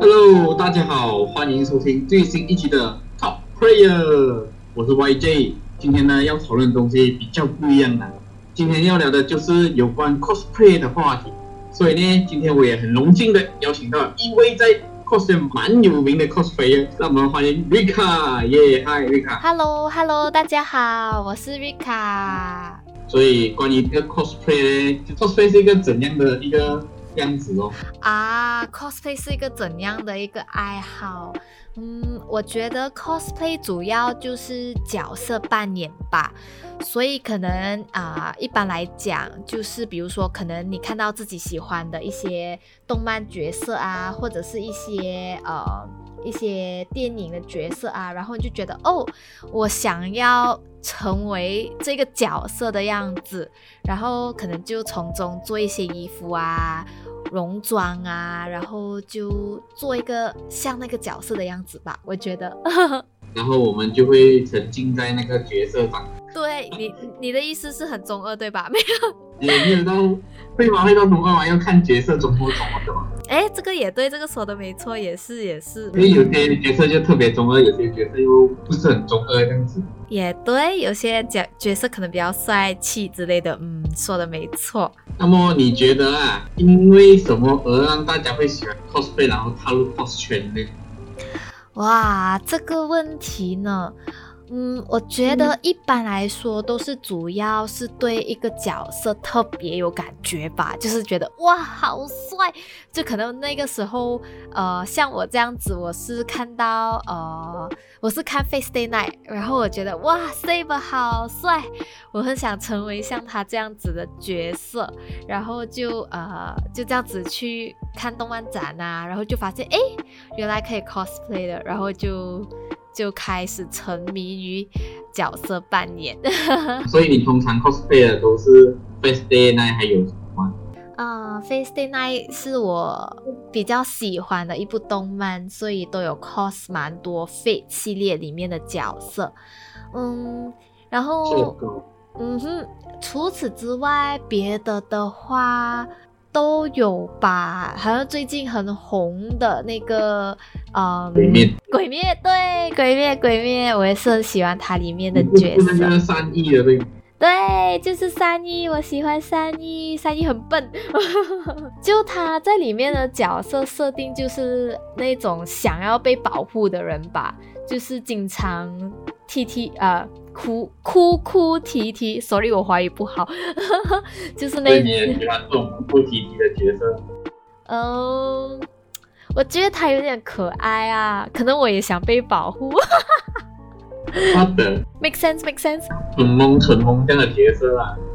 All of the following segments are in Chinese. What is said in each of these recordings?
Hello，大家好，欢迎收听最新一期的 Top Player，我是 YJ。今天呢要讨论的东西比较不一样了，今天要聊的就是有关 cosplay 的话题。所以呢，今天我也很荣幸的邀请到一位在 cosplay 蛮有名的 cosplayer，让我们欢迎 Rika，耶，嗨 Rika。Hello，Hello，大家好，我是 Rika。所以关于这个 cosplay，cosplay 是一个怎样的一个样子哦？啊，cosplay 是一个怎样的一个爱好？嗯，我觉得 cosplay 主要就是角色扮演吧，所以可能啊、一般来讲，就是比如说，可能你看到自己喜欢的一些动漫角色啊，或者是一些呃一些电影的角色啊，然后就觉得哦，我想要成为这个角色的样子，然后可能就从中做一些衣服啊。戎装啊，然后就做一个像那个角色的样子吧，我觉得。然后我们就会沉浸在那个角色上，对你，你的意思是很中二对吧？没有，也没有到会吗？会到中二吗？要看角色中不中二的嘛。哎，这个也对，这个说的没错，也是也是因，为有些角色就特别中二，有些角色又不是很中二这样子。也对，有些角角色可能比较帅气之类的，嗯，说的没错。那么你觉得啊，因为什么而让大家会喜欢 cosplay，然后踏入 cos 圈呢？哇，这个问题呢，嗯，我觉得一般来说都是主要是对一个角色特别有感觉吧，就是觉得哇好帅，就可能那个时候，呃，像我这样子，我是看到呃，我是看 Face Day Night，然后我觉得哇 Saber 好帅，我很想成为像他这样子的角色，然后就呃就这样子去看动漫展啊，然后就发现诶。原来可以 cosplay 的，然后就就开始沉迷于角色扮演。所以你通常 cosplay 的都是 Face Day Night 还有什么吗？啊、f a c e Day Night 是我比较喜欢的一部动漫，所以都有 cos 蛮多 Fate 系列里面的角色。嗯，然这后个嗯哼，除此之外，别的的话都有吧。好像最近很红的那个，嗯，鬼灭鬼灭，对，鬼灭，鬼灭，我也是很喜欢它里面的角色。个善意的对吗？对，就是三一，我喜欢三一，三一很笨，就他在里面的角色设定就是那种想要被保护的人吧，就是经常啼啼呃哭哭哭啼啼，sorry 我华语不好，就是那所以你也喜欢这种不提提的角色。嗯，我觉得他有点可爱啊，可能我也想被保护。他的，make sense make sense。蠢萌蠢萌这样的角色啊，嗯，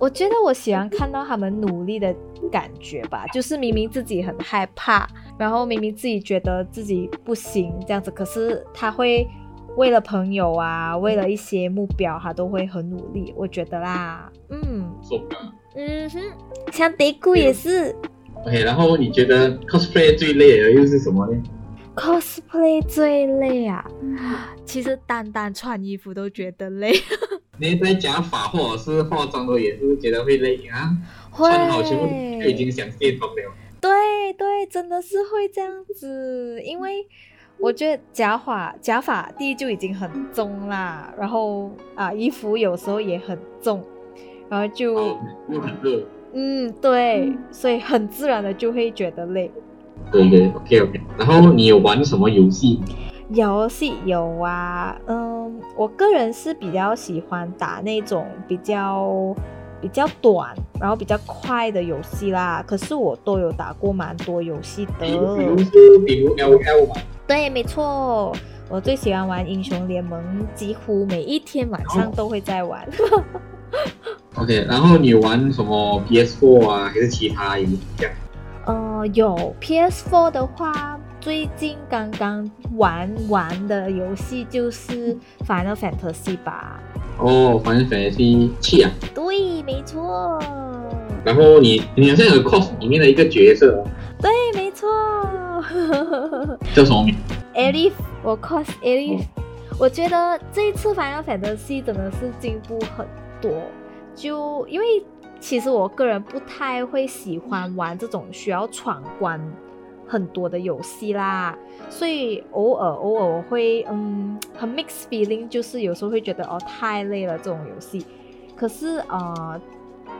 我觉得我喜欢看到他们努力的感觉吧，就是明明自己很害怕，然后明明自己觉得自己不行这样子，可是他会为了朋友啊，为了一些目标，他都会很努力。我觉得啦，嗯受不了。嗯哼，像德姑也是 OK，然后你觉得 cosplay 最累的又是什么呢？Cosplay 最累啊，其实单单穿衣服都觉得累，你在假发或者是化妆都也是觉得会累啊，会穿好全部就已经想卸妆了。对对，真的是会这样子，因为我觉得假发假发第一就已经很重啦，然后啊衣服有时候也很重，然后就、哦，又很热。嗯对，所以很自然的就会觉得累。对对，OK OK。然后你有玩什么游戏？游戏有啊，嗯，我个人是比较喜欢打那种比较比较短，然后比较快的游戏啦。可是我都有打过蛮多游戏的。比如比如是比如 L L 嘛，对，没错，我最喜欢玩英雄联盟，几乎每一天晚上都会在玩。OK，然后你玩什么 PS4 啊，还是其他游戏？呃，有 PS4 的话，最近刚刚玩完的游戏就是 Final Fantasy 吧？哦，Final Fantasy 七啊。对，没错，然后你你好像有 cos 里面的一个角色哦，对，没错。叫什么名？Elif，我 cos Elif，、我觉得这一次 Final Fantasy 真的是进步很多，就因为其实我个人不太会喜欢玩这种需要闯关很多的游戏啦，所以偶尔偶尔我会嗯很 mixed feeling，就是有时候会觉得哦太累了这种游戏。可是呃，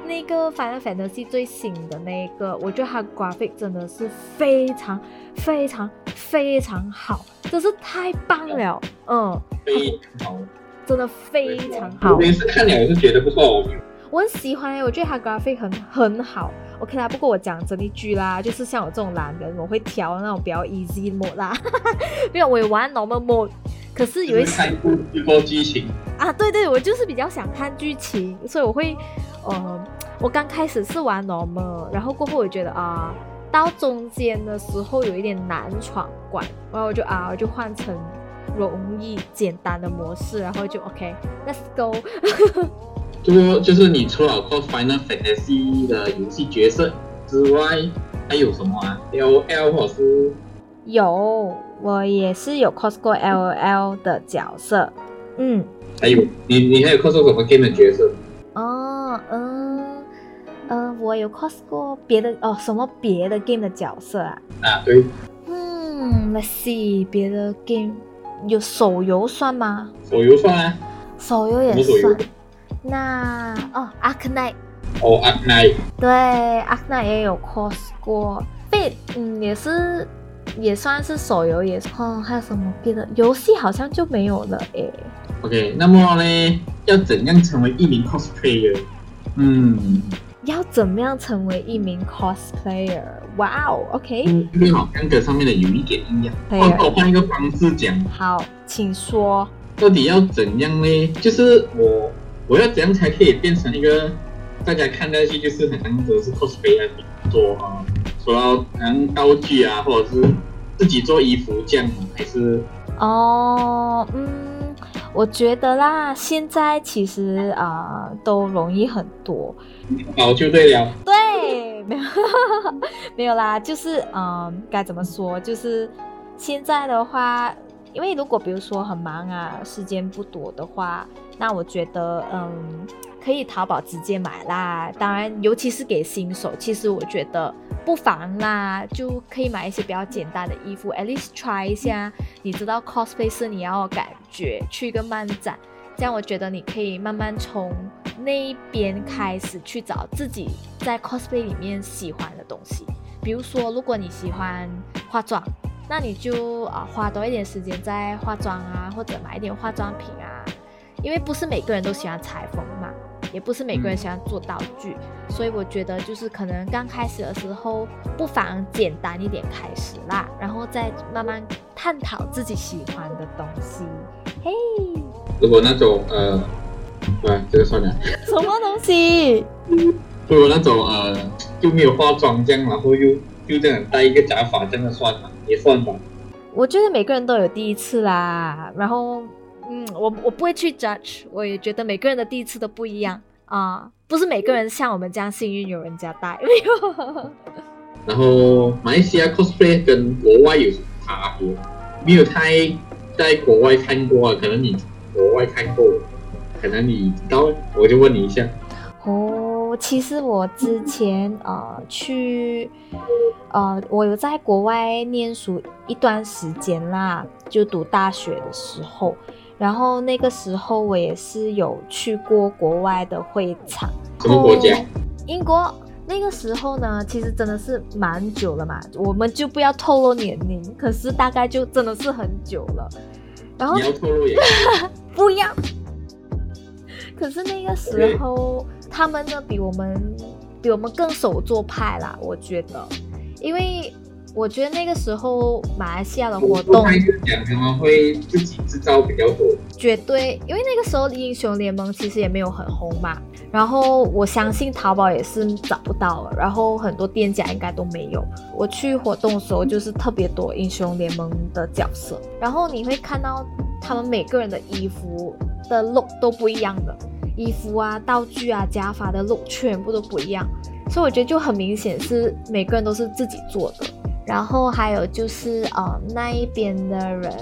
那个 Final Fantasy 最新的那个，我觉得它 graphic 真的是非常非常非常好，真是太棒了，嗯，非常好，真的非常好。我也是看了也是觉得不错。我很喜欢，我觉得它 graphic 很很好。OK 啦，不过我讲真一句啦，就是像我这种懒人，我会调那种比较 easy mode 啦，没有我也玩 normal mode。可是有一些一波剧情啊，对对，我就是比较想看剧情，所以我会，呃，我刚开始是玩 normal，然后过后我觉得啊，到中间的时候有一点难闯关，然后我就啊，我就换成容易简单的模式，然后就 OK，Let's go。就就是你除了 cos Final Fantasy 的游戏角色之外，还有什么啊？L O L，或是有，我也是有 cos 过 L O L 的角色。嗯，还有你你还有 cos 过什么 game 的角色？哦，嗯，呃，我有 cos 过别的哦，什么别的 game 的角色啊？啊，对。嗯，Let's see，别的 game 有手游算吗？手游算啊。手游也算。那哦，Arknight，哦，Arknight，对，Arknight 也有 cos 过，被嗯也是也算是手游，也是哦，还有什么别的游戏好像就没有了诶。OK，那么呢，要怎样成为一名 cosplayer？嗯，要怎么样成为一名 cosplayer？哇哦，OK，跟好像跟上面的有一点一样，我我换一个方式讲，好，请说，到底要怎样呢？就是我。我要怎样才可以变成一个大家看下去就是很像的是 cosplay 啊做啊，说到好像道具啊，或者是自己做衣服这样，还是哦，嗯，我觉得啦，现在其实啊都容易很多，哦，就对了，对，没有 没有啦，就是嗯，该怎么说，就是现在的话。因为如果比如说很忙啊，时间不多的话，那我觉得嗯，可以淘宝直接买啦。当然，尤其是给新手，其实我觉得不妨啦，就可以买一些比较简单的衣服，at least try 一下。你知道 cosplay 是你要感觉去一个漫展，这样我觉得你可以慢慢从那一边开始去找自己在 cosplay 里面喜欢的东西。比如说，如果你喜欢化妆。那你就啊花多一点时间在化妆啊，或者买一点化妆品啊，因为不是每个人都喜欢裁缝嘛，也不是每个人喜欢做道具，所以我觉得就是可能刚开始的时候，不妨简单一点开始啦，然后再慢慢探讨自己喜欢的东西。嘿，如果那种呃，对，这个算了。什么东西？如果那种呃，就没有化妆这样，然后又又这样戴一个假发，真的算吗？也算吧，我觉得每个人都有第一次啦。然后，嗯，我我不会去 judge，我也觉得每个人的第一次都不一样啊，不是每个人像我们这样幸运有人家带。然后，马来西亚 cosplay 跟国外有什么差别？没有太在国外看过，可能你国外看过，可能你知道，我就问你一下。哦，其实我之前呃去。呃，我有在国外念书一段时间啦，就读大学的时候，然后那个时候我也是有去过国外的会场。什么国家？英国。那个时候呢，其实真的是蛮久了嘛，我们就不要透露年龄，可是大概就真的是很久了。然后你要透露也 不要。可是那个时候他们呢，比我们比我们更手作派啦，我觉得。因为我觉得那个时候马来西亚的活动，讲他们会自己制造比较多，绝对。因为那个时候英雄联盟其实也没有很红嘛，然后我相信淘宝也是找不到了，然后很多店家应该都没有。我去活动的时候就是特别多英雄联盟的角色，然后你会看到他们每个人的衣服的 look 都不一样的，衣服啊、道具啊、假发的 look 全部都不一样。所以我觉得就很明显是每个人都是自己做的，然后还有就是呃那一边的人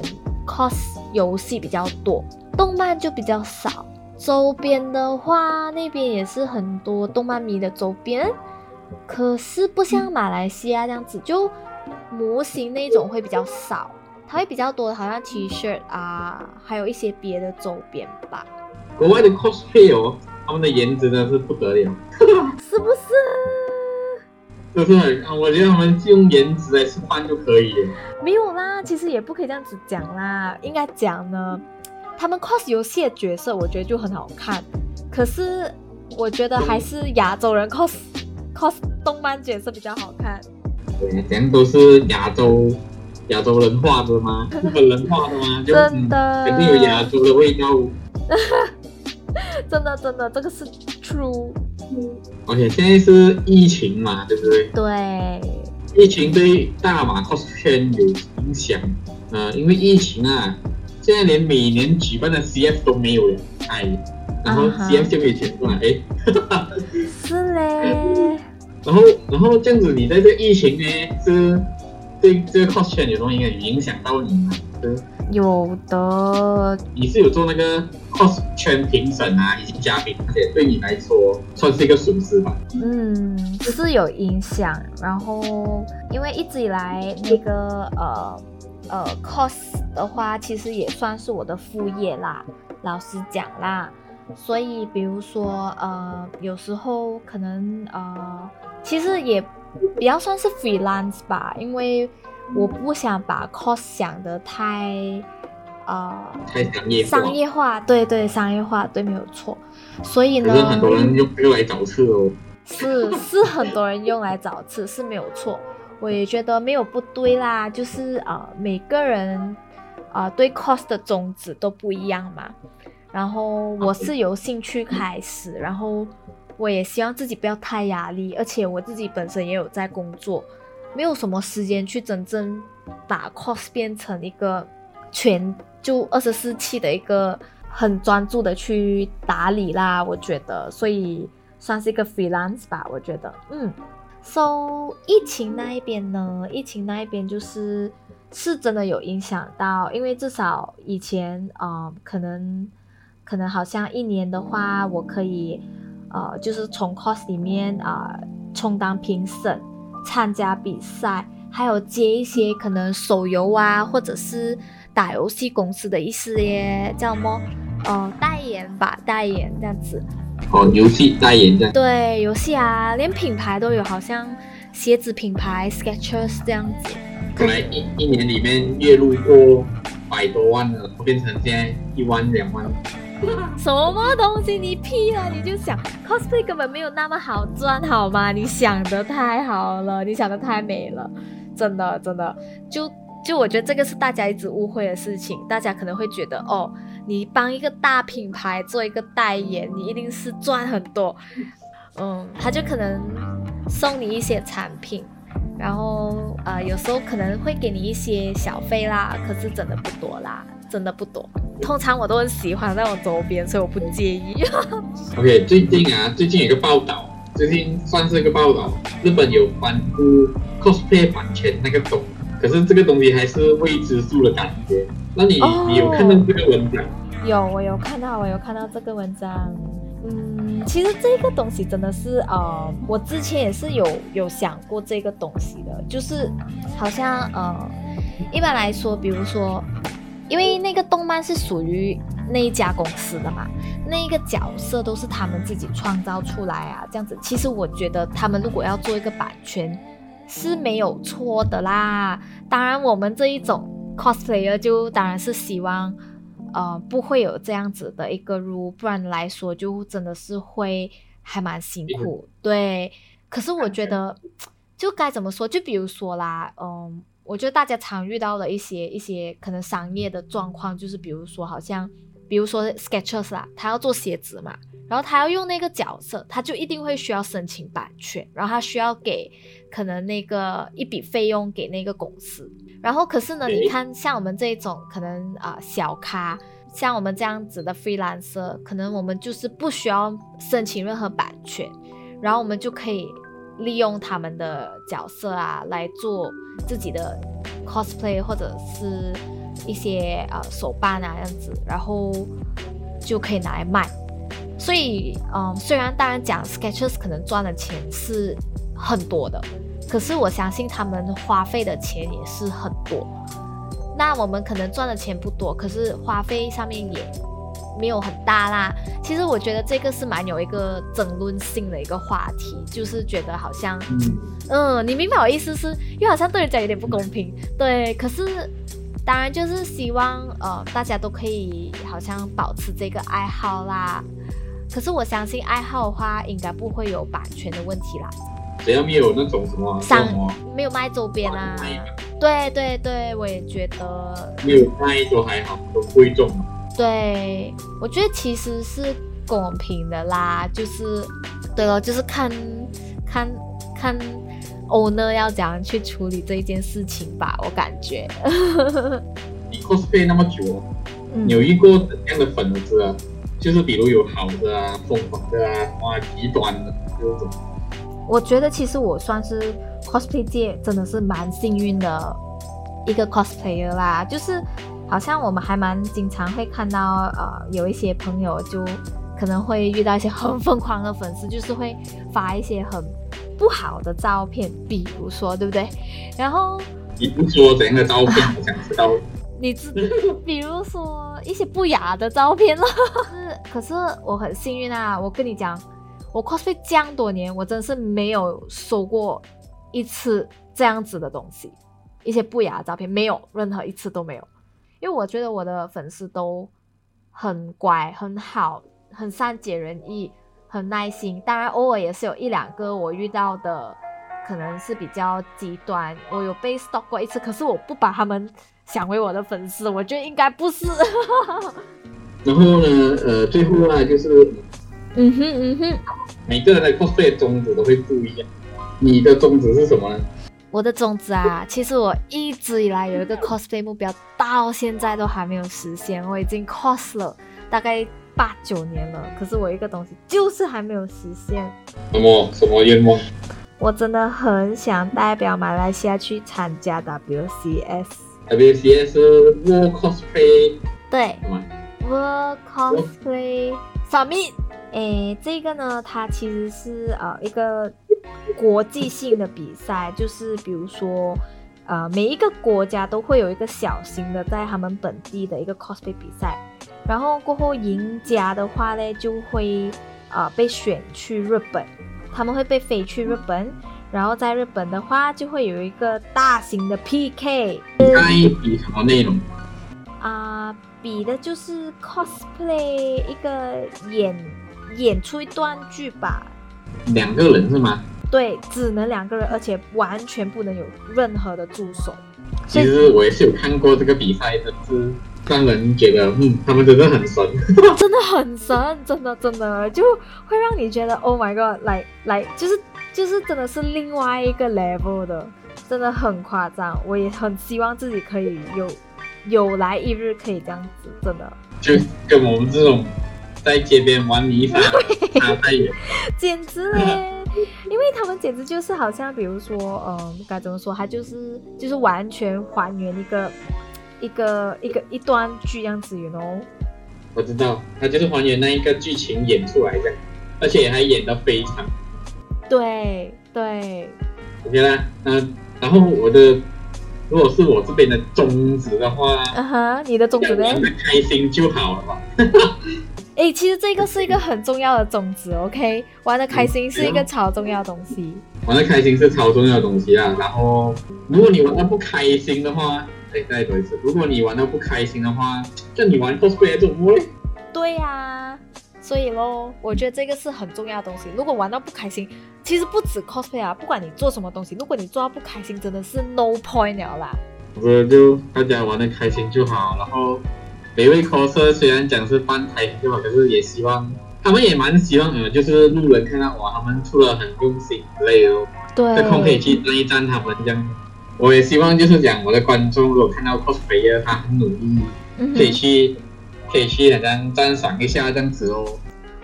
cos 游戏比较多，动漫就比较少。周边的话，那边也是很多动漫迷的周边，可是不像马来西亚这样子，就模型那种会比较少，它会比较多，好像 T 恤啊，还有一些别的周边吧。国外的 cosplay 哦，他们的颜值真的是不得了，是不是？就是我觉得他们用颜值来吃饭就可以了。没有啦，其实也不可以这样子讲啦，应该讲呢，他们 cos 游戏的角色，我觉得就很好看。可是我觉得还是亚洲人 cos cos 动漫角色比较好看。对，这样都是亚洲亚洲人画的吗？日本人画的吗？真的，肯定有亚洲的味道。真的真的，这个是 true。OK，现在是疫情嘛，对不对？对。疫情对大马 cos 圈有影响，呃，因为疫情啊，现在连每年举办的 CF 都没有了，哎，然后 CF 就没有钱赚了，哎，是嘞。然后，然后这样子，你在这疫情呢，是对这个 cos 圈有什么影响？影响到你吗？有的，你是有做那个 cos 圈评审啊，以及嘉宾，而且对你来说算是一个损失吧？嗯，只是有影响。然后，因为一直以来那个呃呃 cos 的话，其实也算是我的副业啦。老实讲啦，所以比如说呃，有时候可能呃，其实也比较算是 freelance 吧，因为。我不想把 cos 想的太，啊，太商业商业化，对对，商业化，对，没有错。所以呢，很多人用用来找刺哦。是是，很多人用来找刺是没有错。我也觉得没有不对啦，就是啊，每个人啊对 cos 的宗旨都不一样嘛。然后我是由兴趣开始，然后我也希望自己不要太压力，而且我自己本身也有在工作。没有什么时间去真正把 cos 变成一个全就二十四期的一个很专注的去打理啦，我觉得，所以算是一个 freelance 吧，我觉得，嗯。So 疫情那一边呢？疫情那一边就是是真的有影响到，因为至少以前啊，可能可能好像一年的话，我可以呃，就是从 cos 里面啊充当评审。参加比赛，还有接一些可能手游啊，或者是打游戏公司的一些叫什么，呃，代言吧，代言这样子。哦，游戏代言这样。对，游戏啊，连品牌都有，好像鞋子品牌 Skechers 这样子。可能一一年里面月入过百多万了，变成现在一万两万。什么东西？你屁啊！你就想 cosplay 根本没有那么好赚，好吗？你想的太好了，你想的太美了，真的真的。就就我觉得这个是大家一直误会的事情，大家可能会觉得哦，你帮一个大品牌做一个代言，你一定是赚很多。嗯，他就可能送你一些产品，然后啊，有时候可能会给你一些小费啦，可是真的不多啦。真的不多，通常我都很喜欢在我周边，所以我不介意。OK，最近啊，最近有一个报道，最近算是一个报道，日本有关乎 cosplay 版权那个东，可是这个东西还是未知数的感觉。那你你有看到这个文章？有，我有看到，我有看到这个文章。嗯，其实这个东西真的是呃，我之前也是有有想过这个东西的，就是好像呃，一般来说，比如说。因为那个动漫是属于那一家公司的嘛，那一个角色都是他们自己创造出来啊，这样子，其实我觉得他们如果要做一个版权是没有错的啦。当然，我们这一种 cosplayer 就当然是希望，呃，不会有这样子的一个 rule，不然来说就真的是会还蛮辛苦。对，可是我觉得就该怎么说？就比如说啦，嗯。我觉得大家常遇到的一些一些可能商业的状况，就是比如说，好像比如说 Sketchers 啊，他要做鞋子嘛，然后他要用那个角色，他就一定会需要申请版权，然后他需要给可能那个一笔费用给那个公司，然后可是呢，你看像我们这种可能啊小咖，像我们这样子的 freelancer，可能我们就是不需要申请任何版权，然后我们就可以。利用他们的角色啊来做自己的 cosplay 或者是一些呃手办啊这样子，然后就可以拿来卖。所以，嗯，虽然当然讲 Sketches 可能赚的钱是很多的，可是我相信他们花费的钱也是很多。那我们可能赚的钱不多，可是花费上面也没有很大啦。其实我觉得这个是蛮有一个争论性的一个话题，就是觉得好像，嗯，你明白我意思是，因为好像对人家有点不公平，对。可是当然就是希望呃大家都可以好像保持这个爱好啦。可是我相信爱好的话，应该不会有版权的问题啦。只要没有那种什么商没有卖周边啊。对对对，我也觉得没有卖都还好，都贵重。对，我觉得其实是公平的啦，就是对了，就是看看看 owner 要怎样去处理这一件事情吧，我感觉。你 cosplay 那么久，有一个怎样的粉丝啊？就是比如有好的啊，疯狂的啊，哇，极端的，就是种。我觉得其实我算是 cosplay 界真的是蛮幸运的一个 cosplayer 啦，就是好像我们还蛮经常会看到呃有一些朋友就可能会遇到一些很疯狂的粉丝，就是会发一些很不好的照片，比如说对不对？然后你不说怎样的照片，我想知道。你知，比如说一些不雅的照片了。是，可是我很幸运啊，我跟你讲。我 cosplay 这样多年，我真是没有收过一次这样子的东西，一些不雅的照片，没有任何一次都没有。因为我觉得我的粉丝都很乖、很好、很善解人意、很耐心。当然，偶尔也是有一两个我遇到的，可能是比较极端。我有被 stalk 过一次，可是我不把他们 想为我的粉丝，我觉得应该不是。然后呢，呃，最后呢，就是。嗯哼嗯哼，每个人的 cosplay 宗旨都会不一样。你的宗旨是什么呢？我的宗旨啊，其实我一直以来有一个 cosplay 目标，到现在都还没有实现。我已经 cos 了大概八九年了，可是我一个东西就是还没有实现。什么什么愿望？我真的很想代表马来西亚去参加 WCS。WCS World Cosplay。对。World Cosplay Summit。诶，这个呢，它其实是呃一个国际性的比赛，就是比如说，呃，每一个国家都会有一个小型的在他们本地的一个 cosplay 比赛，然后过后赢家的话呢，就会啊被选去日本，他们会被飞去日本，然后在日本的话就会有一个大型的 PK。该比什么内容？啊，比的就是 cosplay 一个演。演出一段剧吧，两个人是吗？对，只能两个人，而且完全不能有任何的助手。其实我也是有看过这个比赛的，是让人觉得，嗯，他们真的很神，真的很神，真的真的就会让你觉得，Oh my God，来来，就是就是真的是另外一个 level 的，真的很夸张。我也很希望自己可以有有来一日可以这样子，真的。就跟我们这种。在街边玩泥沙，太远，简直嘞！因为他们简直就是好像，比如说，嗯，该怎么说？他就是就是完全还原一个一个一个一段剧样子，you know？我知道，他就是还原那一个剧情演出来的，而且还演得非常对对。OK 啦，嗯，然后我的如果是我这边的宗旨的话，嗯哼，你的宗旨呢？开心就好了嘛。哎，其实这个是一个很重要的种子，OK？玩的开心是一个超重要的东西。玩的开心是超重要的东西啊！然后，如果你玩的不开心的话，哎，再说一次，如果你玩的不开心的话，就你玩 cosplay 做什么嘞？对呀，所以咯，我觉得这个是很重要的东西。如果玩到不开心，其实不止 cosplay 啊，不管你做什么东西，如果你做到不开心，真的是 no point 了啦。我觉得就大家玩的开心就好，然后。每位 coser 虽然讲是半开心就好，可是也希望他们也蛮希望呃，就是路人看到哇，他们出了很用心之类的，对，有空可以去赞一赞他们这样。我也希望就是讲我的观众如果看到 cosplayer 他很努力，可以去可以去好像赞赏一下这样子哦。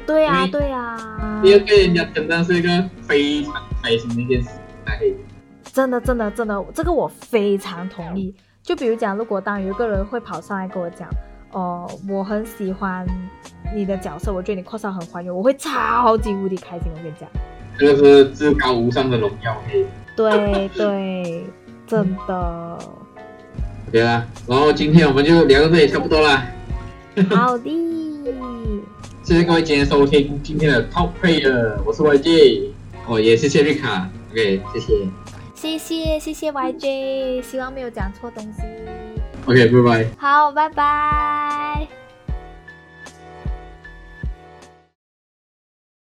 对呀，对呀。第二个人家真的是一个非常开心的一件事，哎，真的真的真的，这个我非常同意。就比如讲，如果当有一个人会跑上来跟我讲。哦，我很喜欢你的角色，我觉得你 cos 很还原，我会超级无敌开心。我跟你讲，这个是至高无上的荣耀。对对，真的。OK 啦，然后今天我们就聊到这里差不多啦。好的，谢谢各位今天收听今天的 Top Player，我是 YJ，哦也谢谢瑞卡，OK 谢谢，谢谢谢谢 YJ，希望没有讲错东西。ok 拜拜。好拜拜。